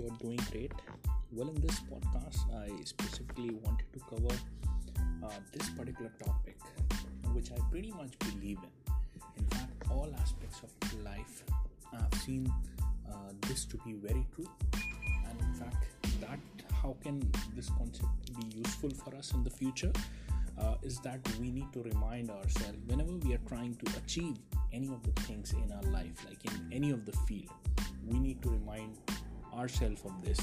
you're doing great. Well, in this podcast, I specifically wanted to cover uh, this particular topic, which I pretty much believe in. In fact, all aspects of life, I've seen uh, this to be very true. And in fact, that how can this concept be useful for us in the future? Uh, is that we need to remind ourselves whenever we are trying to achieve any of the things in our life, like in any of the field, we need to remind ourselves of this.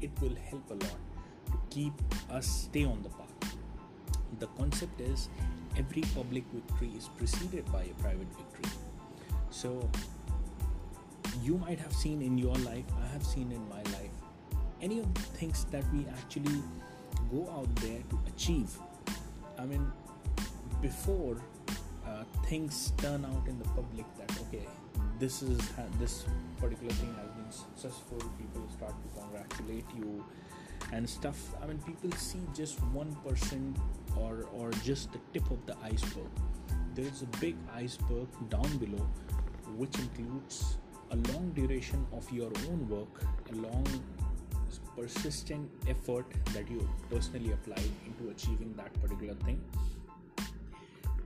It will help a lot to keep us stay on the path. The concept is every public victory is preceded by a private victory. So you might have seen in your life, I have seen in my life, any of the things that we actually go out there to achieve. I mean, before uh, things turn out in the public that okay this is this particular thing has been successful. People start to congratulate you and stuff. I mean people see just 1% or or just the tip of the iceberg. There is a big iceberg down below which includes a long duration of your own work a long persistent effort that you personally applied into achieving that particular thing.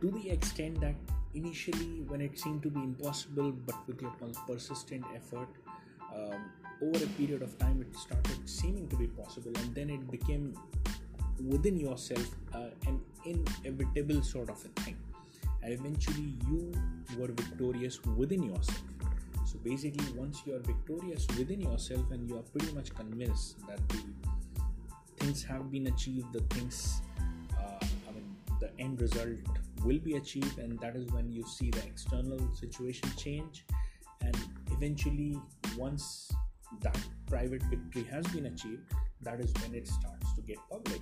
To the extent that initially when it seemed to be impossible but with your persistent effort um, over a period of time it started seeming to be possible and then it became within yourself uh, an inevitable sort of a thing. And eventually you were victorious within yourself. So basically once you are victorious within yourself and you are pretty much convinced that the things have been achieved the things the end result will be achieved and that is when you see the external situation change. And eventually once that private victory has been achieved that is when it starts to get public.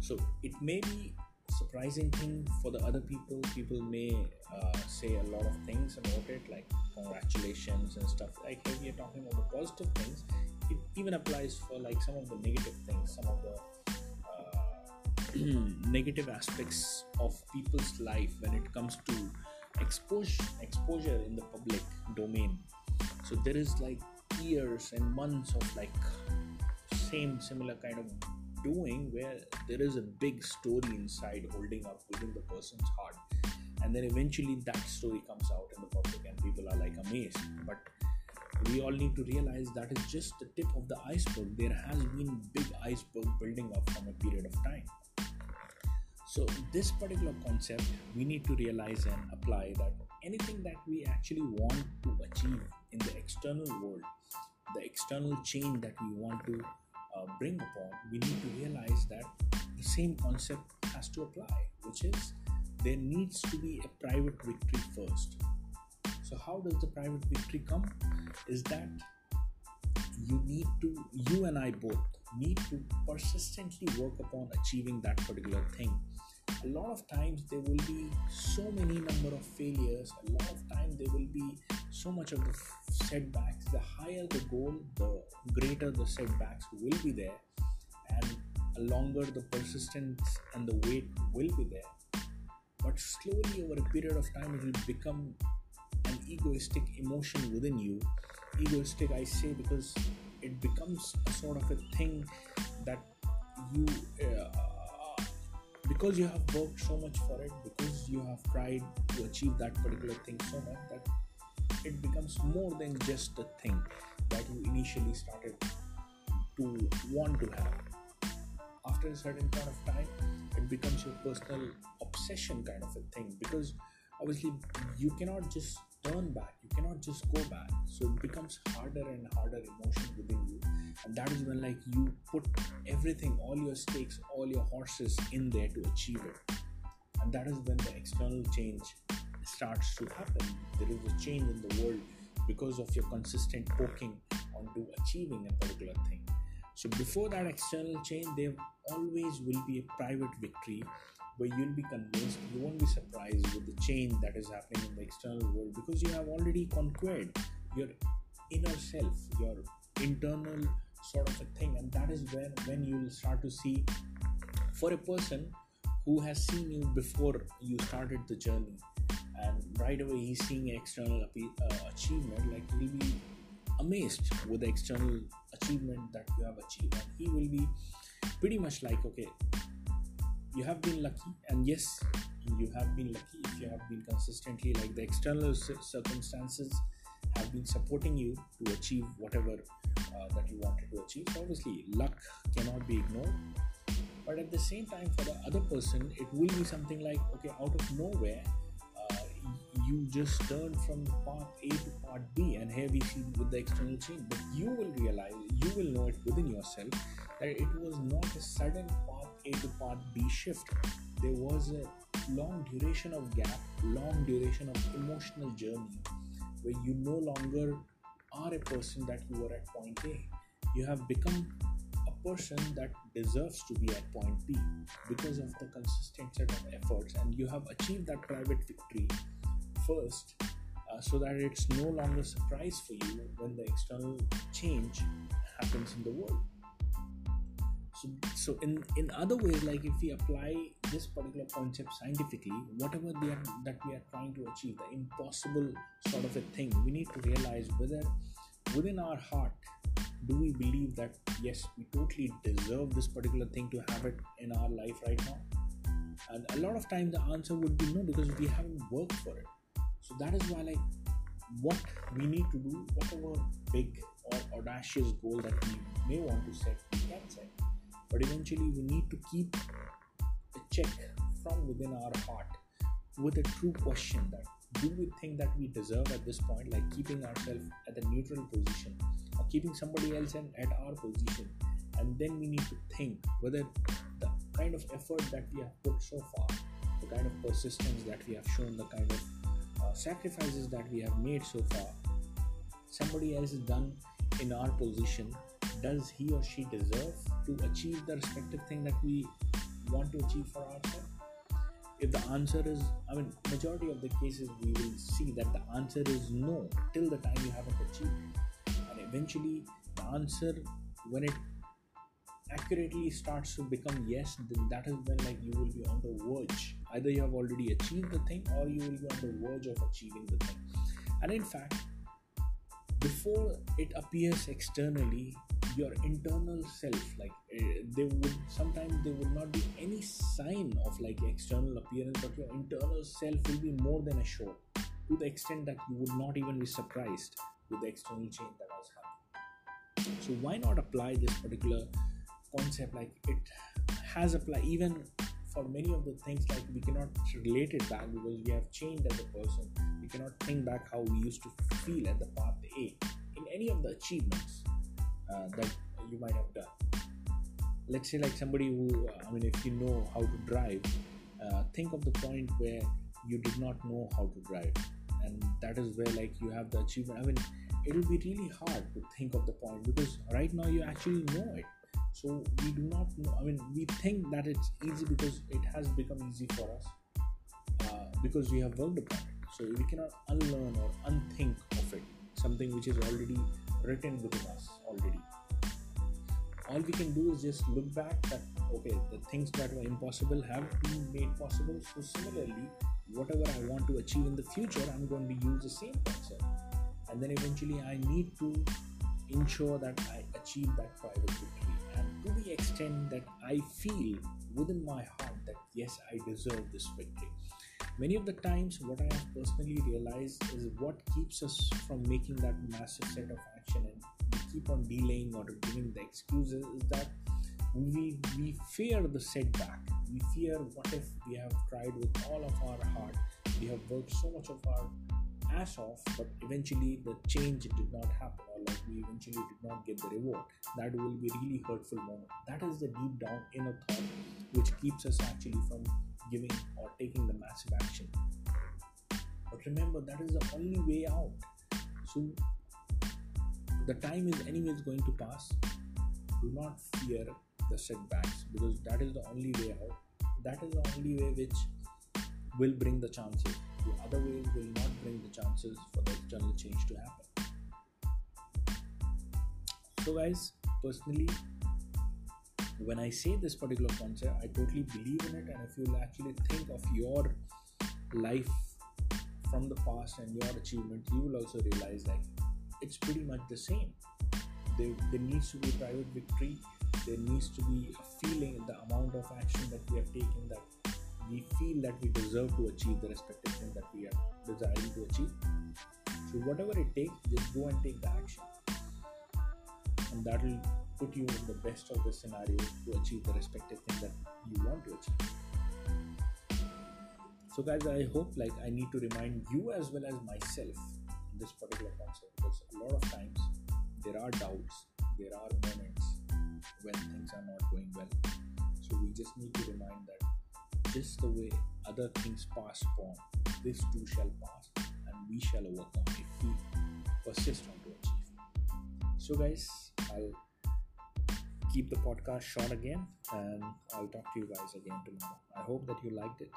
So it may be surprising thing for the other people. People may uh, say a lot of things about it like congratulations and stuff. Like if we are talking about the positive things it even applies for like some of the negative things some of the negative aspects of people's life when it comes to exposure exposure in the public domain. So there is like years and months of like same similar kind of doing where there is a big story inside holding up within the person's heart. And then eventually that story comes out in the public and people are like amazed. But we all need to realize that is just the tip of the iceberg. There has been big iceberg building up from a period of time so, this particular concept we need to realize and apply that anything that we actually want to achieve in the external world, the external change that we want to uh, bring upon, we need to realize that the same concept has to apply, which is there needs to be a private victory first. So, how does the private victory come? Is that you need to, you and I both need to persistently work upon achieving that particular thing. A lot of times there will be so many number of failures a lot of times there will be so much of the setbacks. The higher the goal the greater the setbacks will be there and the longer the persistence and the wait will be there. But slowly over a period of time it will become egoistic emotion within you egoistic i say because it becomes a sort of a thing that you uh, because you have worked so much for it because you have tried to achieve that particular thing so much that it becomes more than just a thing that you initially started to want to have. After a certain point of time it becomes your personal obsession kind of a thing because obviously you cannot just turn back. You cannot just go back. So it becomes harder and harder emotion within you. And that is when like you put everything all your stakes all your horses in there to achieve it. And that is when the external change starts to happen. There is a change in the world because of your consistent poking onto achieving a particular thing. So before that external change there always will be a private victory where you'll be convinced you won't be surprised with the change that is happening in the external world because you have already conquered your inner self your internal sort of a thing. And that is when when you'll start to see for a person who has seen you before you started the journey and right away he's seeing external uh, achievement like he'll be amazed with the external achievement that you have achieved. And he will be pretty much like okay you have been lucky and yes you have been lucky if you have been consistently like the external circumstances have been supporting you to achieve whatever uh, that you wanted to achieve. Obviously luck cannot be ignored but at the same time for the other person it will be something like okay out of nowhere you just turn from part A to part B, and here we see with the external change. But you will realize, you will know it within yourself that it was not a sudden part A to part B shift. There was a long duration of gap, long duration of emotional journey where you no longer are a person that you were at point A. You have become a person that deserves to be at point B because of the consistent set of efforts, and you have achieved that private victory first uh, so that it's no longer a surprise for you when the external change happens in the world. So, so in in other ways like if we apply this particular concept scientifically whatever are, that we are trying to achieve the impossible sort of a thing we need to realize whether within our heart do we believe that yes we totally deserve this particular thing to have it in our life right now? And a lot of time the answer would be no because we haven't worked for it so that is why, like, what we need to do, whatever big or audacious goal that we may want to set, we can set. But eventually, we need to keep a check from within our heart with a true question that do we think that we deserve at this point, like keeping ourselves at a neutral position or keeping somebody else in, at our position? And then we need to think whether the kind of effort that we have put so far, the kind of persistence that we have shown, the kind of uh, sacrifices that we have made so far somebody else is done in our position does he or she deserve to achieve the respective thing that we want to achieve for ourselves? If the answer is i mean majority of the cases we will see that the answer is no till the time you haven't achieved and eventually the answer when it accurately starts to become yes, then that is when like you will be on the verge. Either you have already achieved the thing or you will be on the verge of achieving the thing. And in fact, before it appears externally, your internal self, like uh, there would sometimes there would not be any sign of like external appearance, but your internal self will be more than assured to the extent that you would not even be surprised with the external change that was happening. So why not apply this particular concept like it has applied even for many of the things like we cannot relate it back because we have changed as a person. We cannot think back how we used to feel at the path a in any of the achievements uh, that you might have done. Let's say like somebody who uh, i mean if you know how to drive uh, think of the point where you did not know how to drive. And that is where like you have the achievement. I mean it'll be really hard to think of the point because right now you actually know it so we do not know i mean we think that it's easy because it has become easy for us uh, because we have worked upon it. So we cannot unlearn or unthink of it. Something which is already written within us already. All we can do is just look back that okay the things that were impossible have been made possible. So similarly whatever i want to achieve in the future i'm going to use the same concept. And then eventually i need to ensure that i achieve that the extent that I feel within my heart that yes, I deserve this victory. Many of the times, what I have personally realized is what keeps us from making that massive set of action and we keep on delaying or giving the excuses is that we, we fear the setback. We fear what if we have tried with all of our heart, we have worked so much of our ass off, but eventually the change did not happen, or like we eventually did not get the reward. That will be really hurtful moment. That is the deep down inner thought which keeps us actually from giving or taking the massive action. But remember, that is the only way out. So the time is anyways going to pass. Do not fear the setbacks because that is the only way out. That is the only way which will bring the chances the other ways will not bring the chances for the external change to happen. So, guys, personally, when I say this particular concept, I totally believe in it. And if you'll actually think of your life from the past and your achievements, you will also realize that it's pretty much the same. There, there needs to be private victory. There needs to be a feeling, the amount of action that we have taken that we feel that we deserve to achieve the respective thing that we are desiring to achieve. So whatever it takes, just go and take the action. And that will put you in the best of the scenario to achieve the respective thing that you want to achieve. So guys, I hope like I need to remind you as well as myself in this particular concept because a lot of times there are doubts, there are moments when things are not going well. So we just need to remind that just the way other things pass upon, this too shall pass, and we shall overcome if we persist on to achieve. So, guys, I'll keep the podcast short again, and I'll talk to you guys again tomorrow. I hope that you liked it.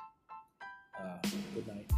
Uh, good night.